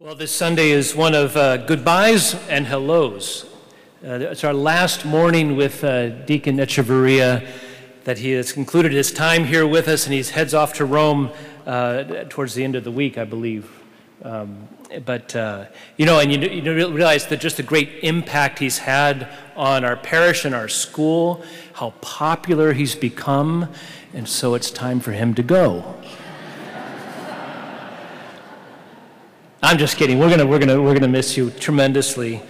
Well, this Sunday is one of uh, goodbyes and hellos. Uh, it's our last morning with uh, Deacon Echeverria that he has concluded his time here with us and he heads off to Rome uh, towards the end of the week, I believe. Um, but, uh, you know, and you, you realize that just the great impact he's had on our parish and our school, how popular he's become, and so it's time for him to go. I'm just kidding. We're going we're gonna, we're gonna miss you tremendously.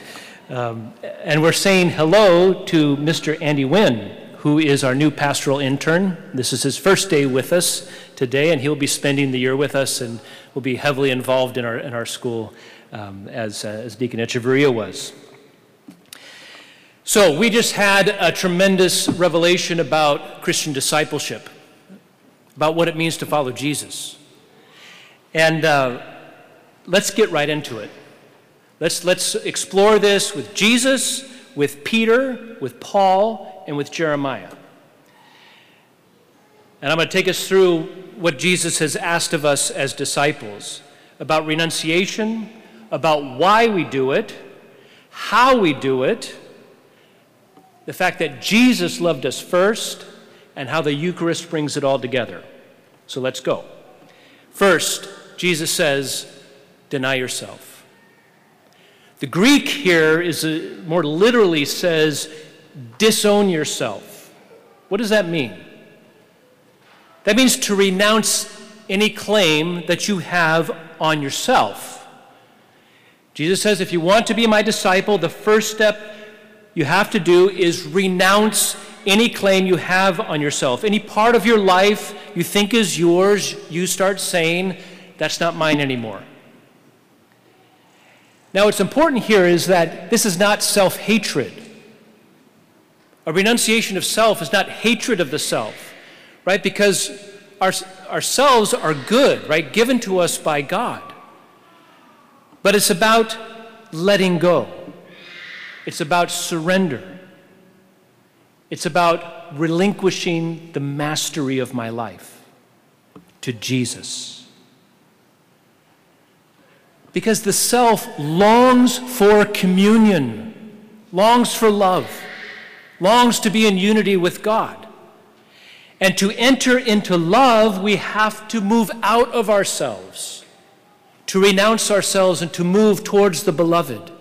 Um, and we're saying hello to Mr. Andy Wynn, who is our new pastoral intern. This is his first day with us today, and he'll be spending the year with us and will be heavily involved in our, in our school um, as, uh, as Deacon Echeverria was. So, we just had a tremendous revelation about Christian discipleship, about what it means to follow Jesus. And uh, let's get right into it. Let's, let's explore this with Jesus, with Peter, with Paul, and with Jeremiah. And I'm going to take us through what Jesus has asked of us as disciples about renunciation, about why we do it, how we do it, the fact that Jesus loved us first, and how the Eucharist brings it all together. So let's go. First, Jesus says, deny yourself. The Greek here is a, more literally says, disown yourself. What does that mean? That means to renounce any claim that you have on yourself. Jesus says, if you want to be my disciple, the first step you have to do is renounce any claim you have on yourself. Any part of your life you think is yours, you start saying, that's not mine anymore. Now, what's important here is that this is not self hatred. A renunciation of self is not hatred of the self, right? Because our, ourselves are good, right? Given to us by God. But it's about letting go, it's about surrender, it's about relinquishing the mastery of my life to Jesus. Because the self longs for communion, longs for love, longs to be in unity with God. And to enter into love, we have to move out of ourselves, to renounce ourselves, and to move towards the beloved.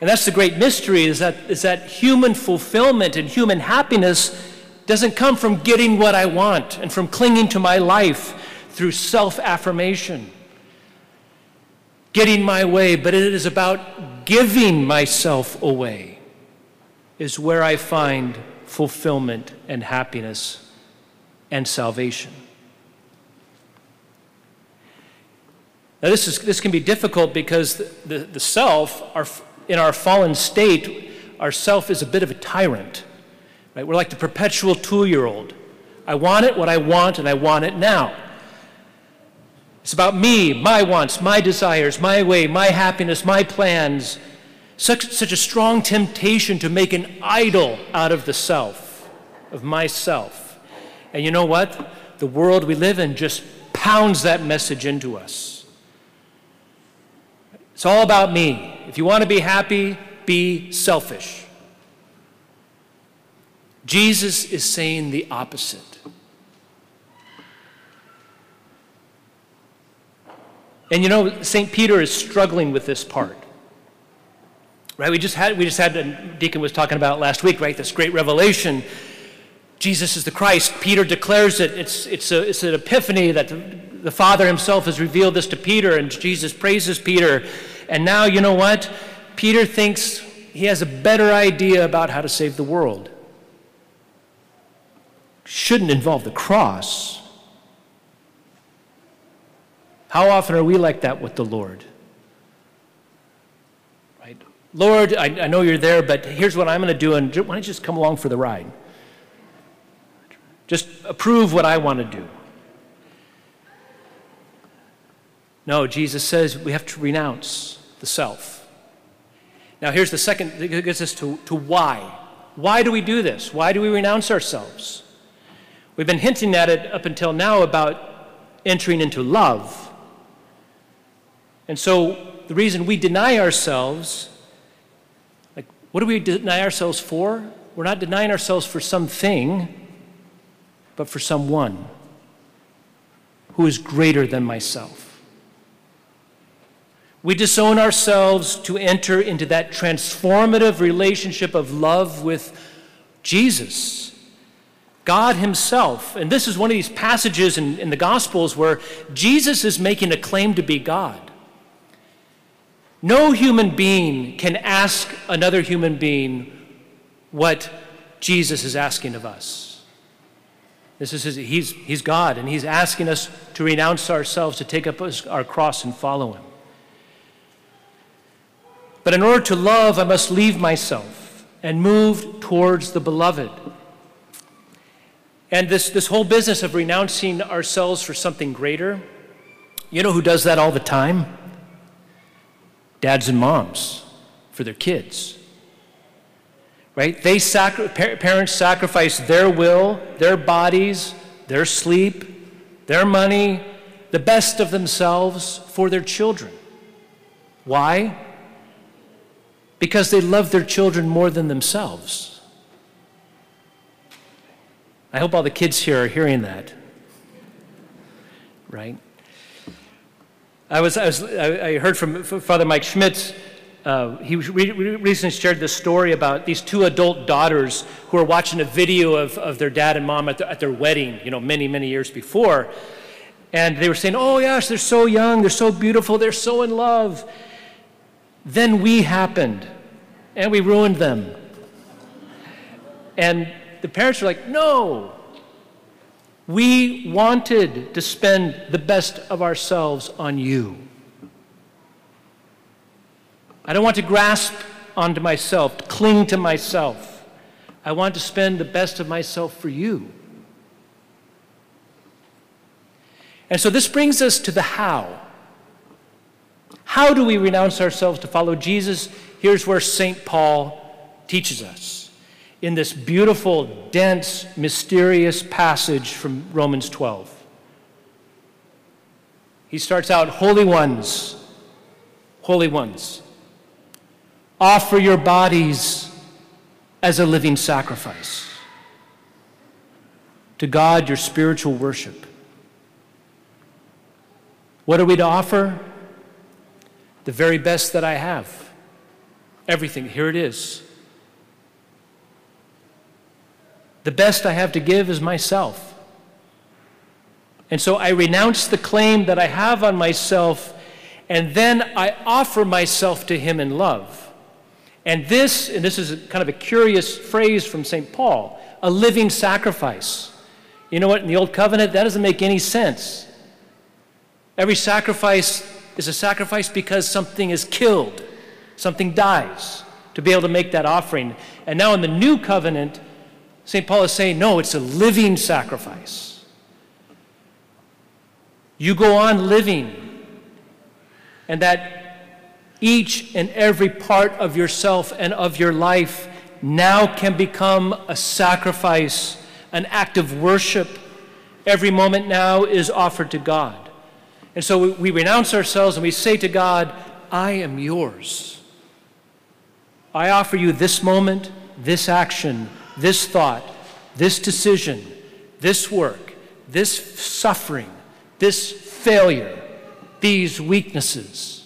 And that's the great mystery is that, is that human fulfillment and human happiness doesn't come from getting what I want and from clinging to my life through self affirmation getting my way, but it is about giving myself away, is where I find fulfillment and happiness and salvation. Now, this, is, this can be difficult because the, the, the self, our, in our fallen state, our self is a bit of a tyrant. Right? We're like the perpetual two year old. I want it, what I want, and I want it now. It's about me, my wants, my desires, my way, my happiness, my plans. Such, such a strong temptation to make an idol out of the self, of myself. And you know what? The world we live in just pounds that message into us. It's all about me. If you want to be happy, be selfish. Jesus is saying the opposite. And you know, St. Peter is struggling with this part. Right? We just had, we just had, Deacon was talking about last week, right? This great revelation. Jesus is the Christ. Peter declares it. It's, it's, a, it's an epiphany that the, the Father himself has revealed this to Peter, and Jesus praises Peter. And now, you know what? Peter thinks he has a better idea about how to save the world. Shouldn't involve the cross how often are we like that with the Lord? Right? Lord, I, I know you're there, but here's what I'm going to do, and why don't you just come along for the ride? Just approve what I want to do. No, Jesus says we have to renounce the self. Now, here's the second, that gets us to, to why. Why do we do this? Why do we renounce ourselves? We've been hinting at it up until now about entering into love. And so the reason we deny ourselves, like, what do we deny ourselves for? We're not denying ourselves for something, but for someone who is greater than myself. We disown ourselves to enter into that transformative relationship of love with Jesus, God Himself. And this is one of these passages in, in the Gospels where Jesus is making a claim to be God. No human being can ask another human being what Jesus is asking of us. This is his, he's, he's God, and He's asking us to renounce ourselves, to take up our cross and follow Him. But in order to love, I must leave myself and move towards the beloved. And this, this whole business of renouncing ourselves for something greater, you know who does that all the time? Dads and moms for their kids. Right? They sacri- parents sacrifice their will, their bodies, their sleep, their money, the best of themselves for their children. Why? Because they love their children more than themselves. I hope all the kids here are hearing that. Right? I, was, I, was, I heard from Father Mike Schmitz. Uh, he recently shared this story about these two adult daughters who were watching a video of, of their dad and mom at, at their wedding, you know, many, many years before. And they were saying, oh, gosh, they're so young, they're so beautiful, they're so in love. Then we happened, and we ruined them. And the parents were like, no, we wanted to spend the best of ourselves on you. I don't want to grasp onto myself, to cling to myself. I want to spend the best of myself for you. And so this brings us to the how. How do we renounce ourselves to follow Jesus? Here's where St. Paul teaches us in this beautiful, dense, mysterious passage from Romans 12. He starts out, Holy ones, holy ones, offer your bodies as a living sacrifice. To God, your spiritual worship. What are we to offer? The very best that I have. Everything. Here it is. The best I have to give is myself. And so I renounce the claim that I have on myself, and then I offer myself to Him in love. And this, and this is kind of a curious phrase from St. Paul, a living sacrifice. You know what? In the Old Covenant, that doesn't make any sense. Every sacrifice is a sacrifice because something is killed, something dies to be able to make that offering. And now in the New Covenant, St. Paul is saying, no, it's a living sacrifice. You go on living, and that each and every part of yourself and of your life now can become a sacrifice, an act of worship. Every moment now is offered to God. And so we renounce ourselves and we say to God, I am yours. I offer you this moment, this action, this thought, this decision, this work, this suffering, this failure, these weaknesses.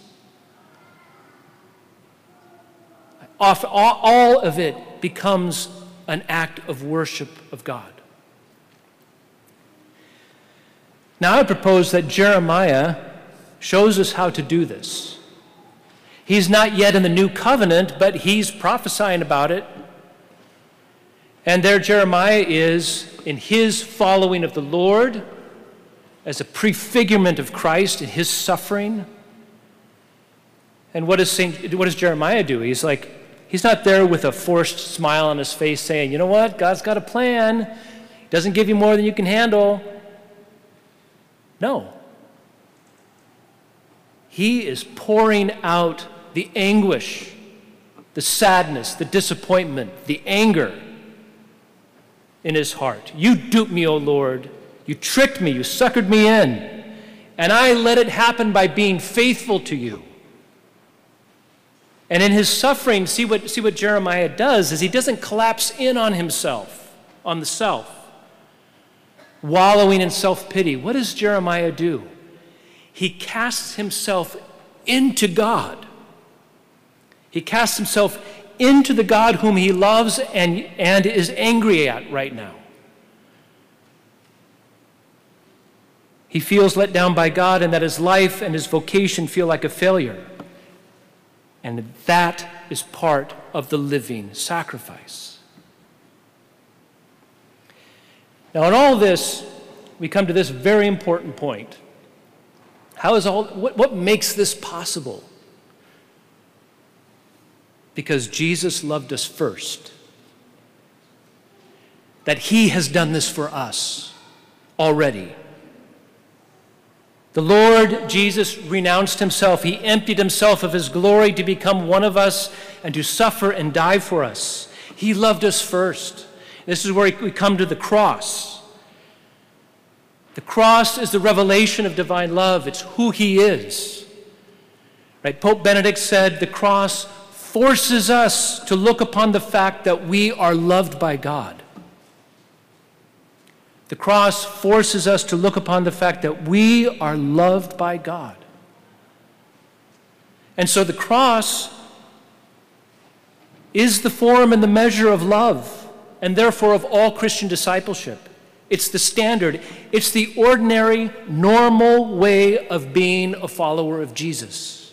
All of it becomes an act of worship of God. Now, I propose that Jeremiah shows us how to do this. He's not yet in the new covenant, but he's prophesying about it and there, Jeremiah is in his following of the Lord as a prefigurement of Christ in his suffering. And what does, Saint, what does Jeremiah do? He's like, he's not there with a forced smile on his face saying, you know what, God's got a plan. He doesn't give you more than you can handle. No. He is pouring out the anguish, the sadness, the disappointment, the anger in his heart. You duped me, O Lord. You tricked me. You suckered me in. and I let it happen by being faithful to you. And in his suffering, see what, see what Jeremiah does is he doesn't collapse in on himself, on the self, wallowing in self pity. What does Jeremiah do? He casts himself into God. He casts himself into the God whom he loves and, and is angry at right now. He feels let down by God and that his life and his vocation feel like a failure. And that is part of the living sacrifice. Now, in all this, we come to this very important point. How is all, what, what makes this possible? Because Jesus loved us first. That he has done this for us already. The Lord Jesus renounced himself. He emptied himself of his glory to become one of us and to suffer and die for us. He loved us first. This is where we come to the cross. The cross is the revelation of divine love, it's who he is. Right? Pope Benedict said the cross forces us to look upon the fact that we are loved by God. The cross forces us to look upon the fact that we are loved by God. And so the cross is the form and the measure of love, and therefore of all Christian discipleship. It's the standard, it's the ordinary, normal way of being a follower of Jesus.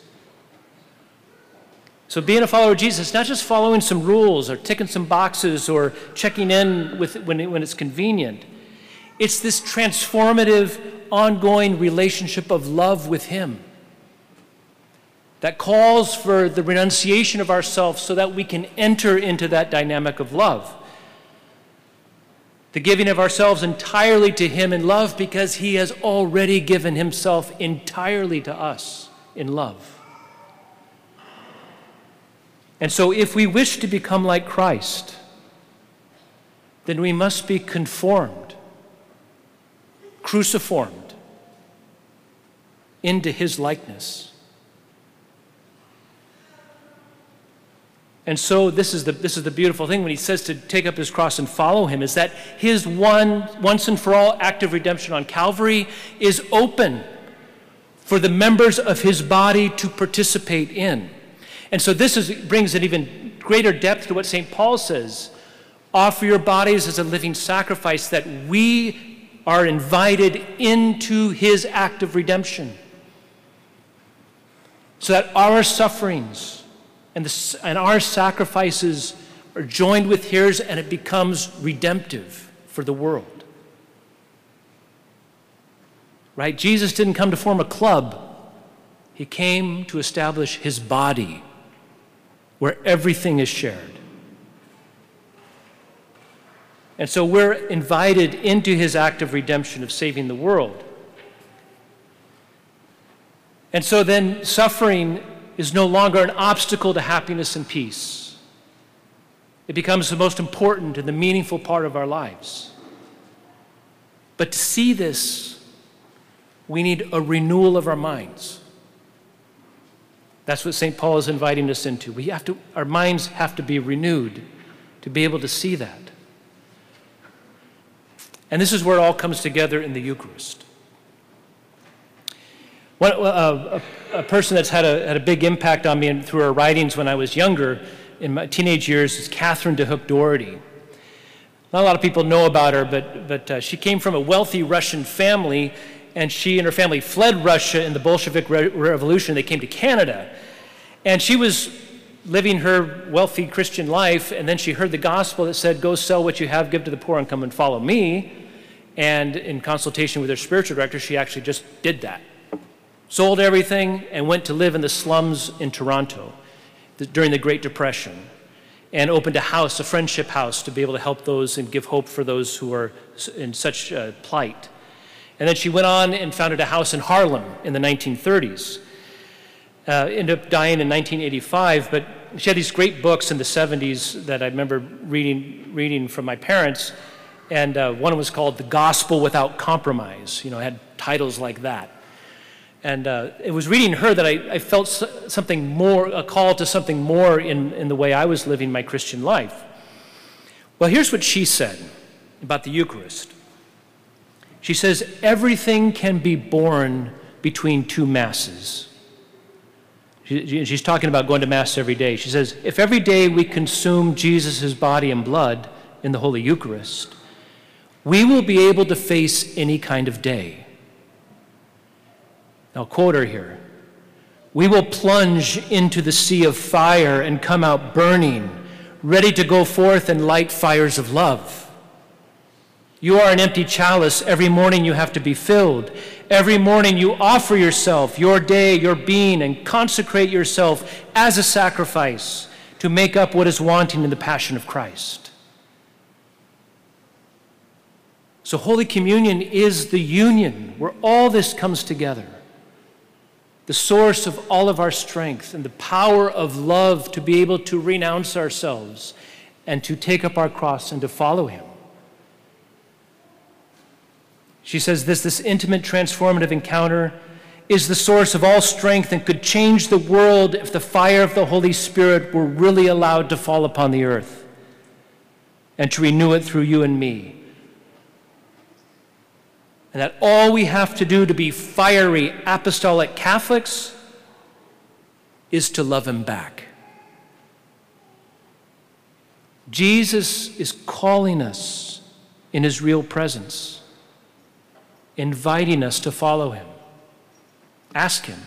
So, being a follower of Jesus not just following some rules or ticking some boxes or checking in with, when, when it's convenient. It's this transformative, ongoing relationship of love with Him that calls for the renunciation of ourselves so that we can enter into that dynamic of love. The giving of ourselves entirely to Him in love because He has already given Himself entirely to us in love. And so, if we wish to become like Christ, then we must be conformed cruciformed into his likeness. And so this is the this is the beautiful thing when he says to take up his cross and follow him is that his one once and for all act of redemption on Calvary is open for the members of his body to participate in. And so this is, brings an even greater depth to what St. Paul says. Offer your bodies as a living sacrifice that we are invited into his act of redemption. So that our sufferings and, the, and our sacrifices are joined with his and it becomes redemptive for the world. Right? Jesus didn't come to form a club, he came to establish his body where everything is shared. And so we're invited into his act of redemption, of saving the world. And so then suffering is no longer an obstacle to happiness and peace. It becomes the most important and the meaningful part of our lives. But to see this, we need a renewal of our minds. That's what St. Paul is inviting us into. We have to, our minds have to be renewed to be able to see that. And this is where it all comes together in the Eucharist. One, uh, a, a, person that's had a, had a big impact on me through her writings when I was younger, in my teenage years, is Catherine de Hueck Doherty. Not a lot of people know about her, but, but uh, she came from a wealthy Russian family, and she and her family fled Russia in the Bolshevik Re- Revolution. They came to Canada. And she was living her wealthy Christian life, and then she heard the gospel that said, Go sell what you have, give to the poor, and come and follow me. And in consultation with her spiritual director, she actually just did that. Sold everything and went to live in the slums in Toronto during the Great Depression and opened a house, a friendship house, to be able to help those and give hope for those who are in such uh, plight. And then she went on and founded a house in Harlem in the 1930s. Uh, ended up dying in 1985, but she had these great books in the 70s that I remember reading, reading from my parents and uh, one was called The Gospel Without Compromise. You know, it had titles like that. And uh, it was reading her that I, I felt something more, a call to something more in, in the way I was living my Christian life. Well, here's what she said about the Eucharist. She says, Everything can be born between two Masses. She, she's talking about going to Mass every day. She says, If every day we consume Jesus' body and blood in the Holy Eucharist, we will be able to face any kind of day. I'll quote her here. We will plunge into the sea of fire and come out burning, ready to go forth and light fires of love. You are an empty chalice. Every morning you have to be filled. Every morning you offer yourself, your day, your being, and consecrate yourself as a sacrifice to make up what is wanting in the passion of Christ. So, Holy Communion is the union where all this comes together the source of all of our strength and the power of love to be able to renounce ourselves and to take up our cross and to follow Him. She says this this intimate, transformative encounter is the source of all strength and could change the world if the fire of the Holy Spirit were really allowed to fall upon the earth and to renew it through you and me. And that all we have to do to be fiery apostolic Catholics is to love Him back. Jesus is calling us in His real presence, inviting us to follow Him. Ask Him.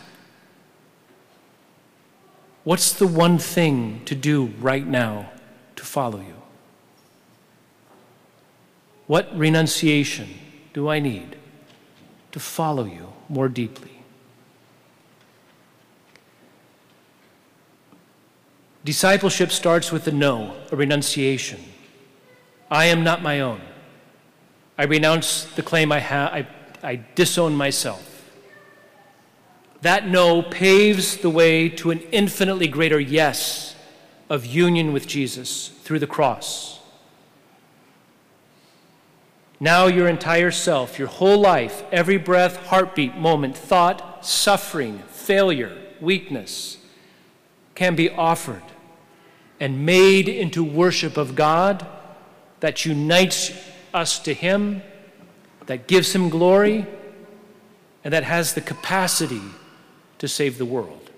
What's the one thing to do right now to follow you? What renunciation? do I need to follow you more deeply? Discipleship starts with a no, a renunciation. I am not my own. I renounce the claim I have, I, I disown myself. That no paves the way to an infinitely greater yes of union with Jesus through the cross. Now, your entire self, your whole life, every breath, heartbeat, moment, thought, suffering, failure, weakness can be offered and made into worship of God that unites us to Him, that gives Him glory, and that has the capacity to save the world.